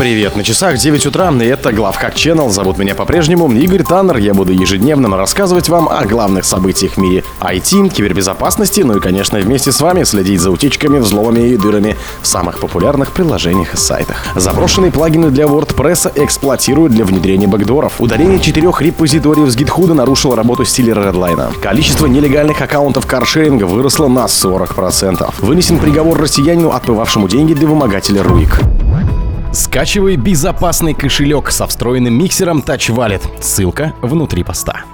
Привет, на часах 9 утра, и это Главхак Channel. Зовут меня по-прежнему Игорь Таннер. Я буду ежедневно рассказывать вам о главных событиях в мире IT, кибербезопасности, ну и, конечно, вместе с вами следить за утечками, взломами и дырами в самых популярных приложениях и сайтах. Заброшенные плагины для WordPress эксплуатируют для внедрения бэкдоров. Удаление четырех репозиториев с GitHub нарушило работу стилера Redline. Количество нелегальных аккаунтов каршеринга выросло на 40%. Вынесен приговор россиянину, отмывавшему деньги для вымогателя Руик. Скачивай безопасный кошелек со встроенным миксером Touch Wallet. Ссылка внутри поста.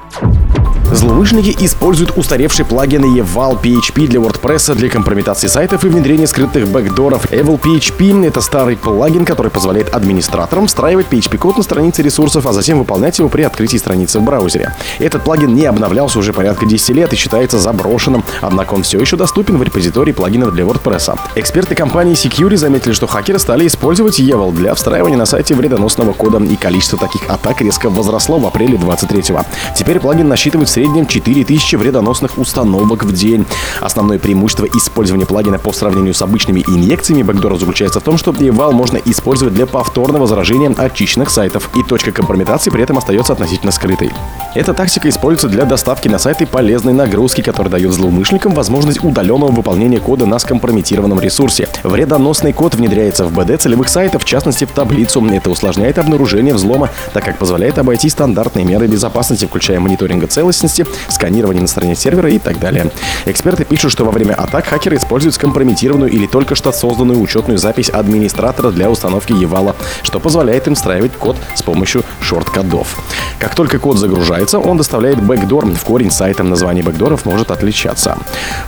Злоумышленники используют устаревший плагин Eval PHP для WordPress для компрометации сайтов и внедрения скрытых бэкдоров. Eval PHP — это старый плагин, который позволяет администраторам встраивать PHP-код на странице ресурсов, а затем выполнять его при открытии страницы в браузере. Этот плагин не обновлялся уже порядка 10 лет и считается заброшенным, однако он все еще доступен в репозитории плагинов для WordPress. Эксперты компании Security заметили, что хакеры стали использовать Eval для встраивания на сайте вредоносного кода, и количество таких атак резко возросло в апреле 23-го. Теперь плагин насчитывает среднем 4000 вредоносных установок в день. Основное преимущество использования плагина по сравнению с обычными инъекциями бэкдора заключается в том, что Eval можно использовать для повторного заражения очищенных сайтов, и точка компрометации при этом остается относительно скрытой. Эта тактика используется для доставки на сайты полезной нагрузки, которая дает злоумышленникам возможность удаленного выполнения кода на скомпрометированном ресурсе. Вредоносный код внедряется в БД целевых сайтов, в частности в таблицу. Это усложняет обнаружение взлома, так как позволяет обойти стандартные меры безопасности, включая мониторинга целостности безопасности, сканирование на стороне сервера и так далее. Эксперты пишут, что во время атак хакеры используют скомпрометированную или только что созданную учетную запись администратора для установки Eval, что позволяет им встраивать код с помощью шорткодов. Как только код загружается, он доставляет бэкдор в корень сайта. Название бэкдоров может отличаться.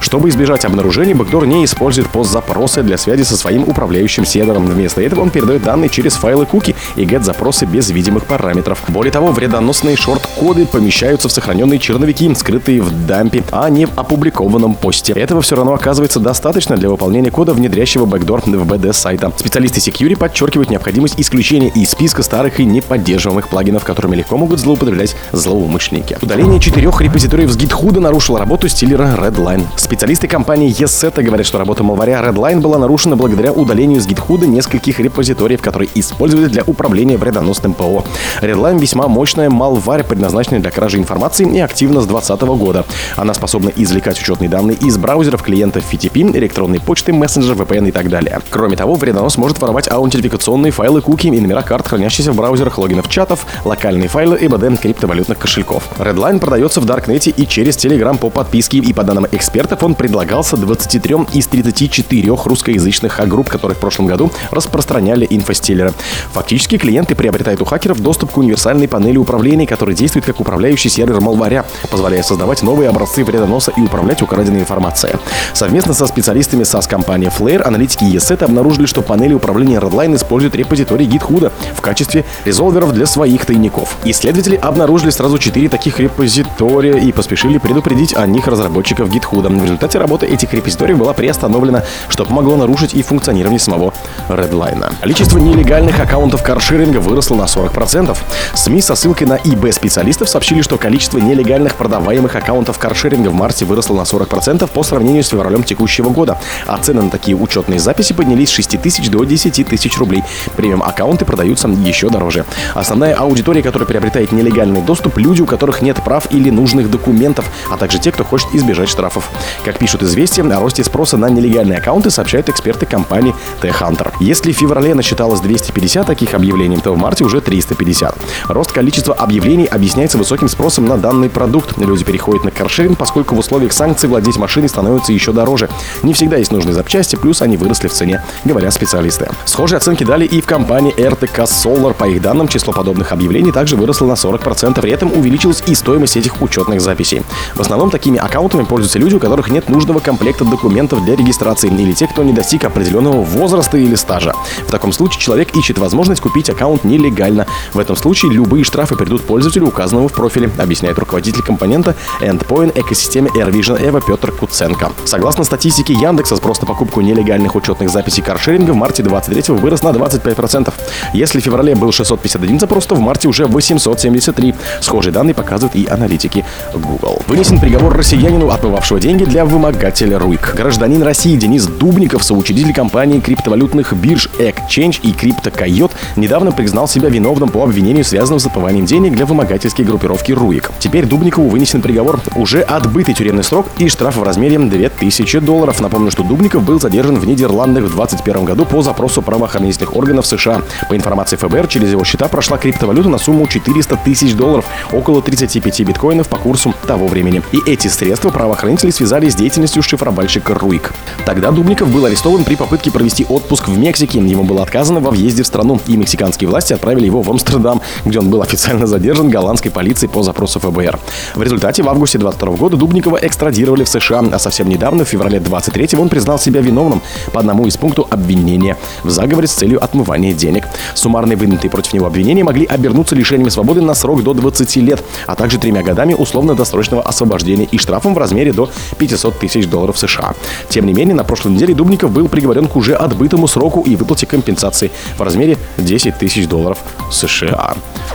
Чтобы избежать обнаружения, бэкдор не использует POST-запросы для связи со своим управляющим сервером. Вместо этого он передает данные через файлы куки и GET-запросы без видимых параметров. Более того, вредоносные шорт-коды помещаются в сохраненные черновики, скрытые в дампе, а не в опубликованном посте. Этого все равно оказывается достаточно для выполнения кода, внедрящего бэкдор в БД сайта. Специалисты Sucuri подчеркивают необходимость исключения из списка старых и неподдерживаемых плагинов, которыми легко могут злоупотреблять злоумышленники. Удаление четырех репозиториев с GitHub нарушило работу стилера Redline. Специалисты компании ESETA говорят, что работа малваря Redline была нарушена благодаря удалению с GitHub нескольких репозиториев, которые использовались для управления вредоносным ПО. Redline весьма мощная малварь, предназначенная для кражи информации и активности активна с 2020 года. Она способна извлекать учетные данные из браузеров, клиентов FTP, электронной почты, мессенджеров, VPN и так далее. Кроме того, вредонос может воровать аутентификационные файлы куки и номера карт, хранящиеся в браузерах логинов чатов, локальные файлы и БД криптовалютных кошельков. Redline продается в Даркнете и через Telegram по подписке, и по данным экспертов он предлагался 23 из 34 русскоязычных групп, которые в прошлом году распространяли инфостиллеры. Фактически клиенты приобретают у хакеров доступ к универсальной панели управления, которая действует как управляющий сервер малваря, позволяя создавать новые образцы вредоноса и управлять украденной информацией. Совместно со специалистами SaaS-компании Flare аналитики ESET обнаружили, что панели управления Redline используют репозиторий GitHub в качестве резолверов для своих тайников. Исследователи обнаружили сразу четыре таких репозитория и поспешили предупредить о них разработчиков GitHub. В результате работа этих репозиториев была приостановлена, что помогло нарушить и функционирование самого Redline. Количество нелегальных аккаунтов каршеринга выросло на 40%. СМИ со ссылкой на eBay специалистов сообщили, что количество нелегальных легальных продаваемых аккаунтов каршеринга в марте выросло на 40% по сравнению с февралем текущего года, а цены на такие учетные записи поднялись с 6 тысяч до 10 тысяч рублей. Премиум аккаунты продаются еще дороже. Основная аудитория, которая приобретает нелегальный доступ, люди, у которых нет прав или нужных документов, а также те, кто хочет избежать штрафов. Как пишут известия, о росте спроса на нелегальные аккаунты сообщают эксперты компании T-Hunter. Если в феврале насчиталось 250 таких объявлений, то в марте уже 350. Рост количества объявлений объясняется высоким спросом на данный продукт продукт. Люди переходят на каршеринг, поскольку в условиях санкций владеть машиной становится еще дороже. Не всегда есть нужные запчасти, плюс они выросли в цене, говорят специалисты. Схожие оценки дали и в компании RTK Solar. По их данным, число подобных объявлений также выросло на 40%. При этом увеличилась и стоимость этих учетных записей. В основном такими аккаунтами пользуются люди, у которых нет нужного комплекта документов для регистрации или те, кто не достиг определенного возраста или стажа. В таком случае человек ищет возможность купить аккаунт нелегально. В этом случае любые штрафы придут пользователю, указанному в профиле, объясняет руководитель руководитель компонента Endpoint экосистеме AirVision Evo Петр Куценко. Согласно статистике Яндекса, спрос на покупку нелегальных учетных записей каршеринга в марте 23 вырос на 25%. Если в феврале был 651 запрос, то в марте уже 873. Схожие данные показывают и аналитики Google. Вынесен приговор россиянину, отмывавшего деньги для вымогателя РУИК. Гражданин России Денис Дубников, соучредитель компании криптовалютных бирж Exchange и CryptoCoyot, недавно признал себя виновным по обвинению, связанному с отмыванием денег для вымогательской группировки РУИК. Теперь Дубникову вынесен приговор. Уже отбытый тюремный срок и штраф в размере 2000 долларов. Напомню, что Дубников был задержан в Нидерландах в 2021 году по запросу правоохранительных органов США. По информации ФБР, через его счета прошла криптовалюта на сумму 400 тысяч долларов, около 35 биткоинов по курсу того времени. И эти средства правоохранители связали с деятельностью шифровальщика Руик. Тогда Дубников был арестован при попытке провести отпуск в Мексике. Ему было отказано во въезде в страну, и мексиканские власти отправили его в Амстердам, где он был официально задержан голландской полицией по запросу ФБР. В результате в августе 22 года Дубникова экстрадировали в США, а совсем недавно, в феврале 23 он признал себя виновным по одному из пунктов обвинения в заговоре с целью отмывания денег. Суммарные выдвинутые против него обвинения могли обернуться лишением свободы на срок до 20 лет, а также тремя годами условно-досрочного освобождения и штрафом в размере до 500 тысяч долларов США. Тем не менее, на прошлой неделе Дубников был приговорен к уже отбытому сроку и выплате компенсации в размере 10 тысяч долларов США.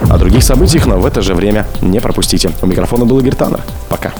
О других событиях, но в это же время не пропустите. У микрофона был Игорь Таннер. Пока.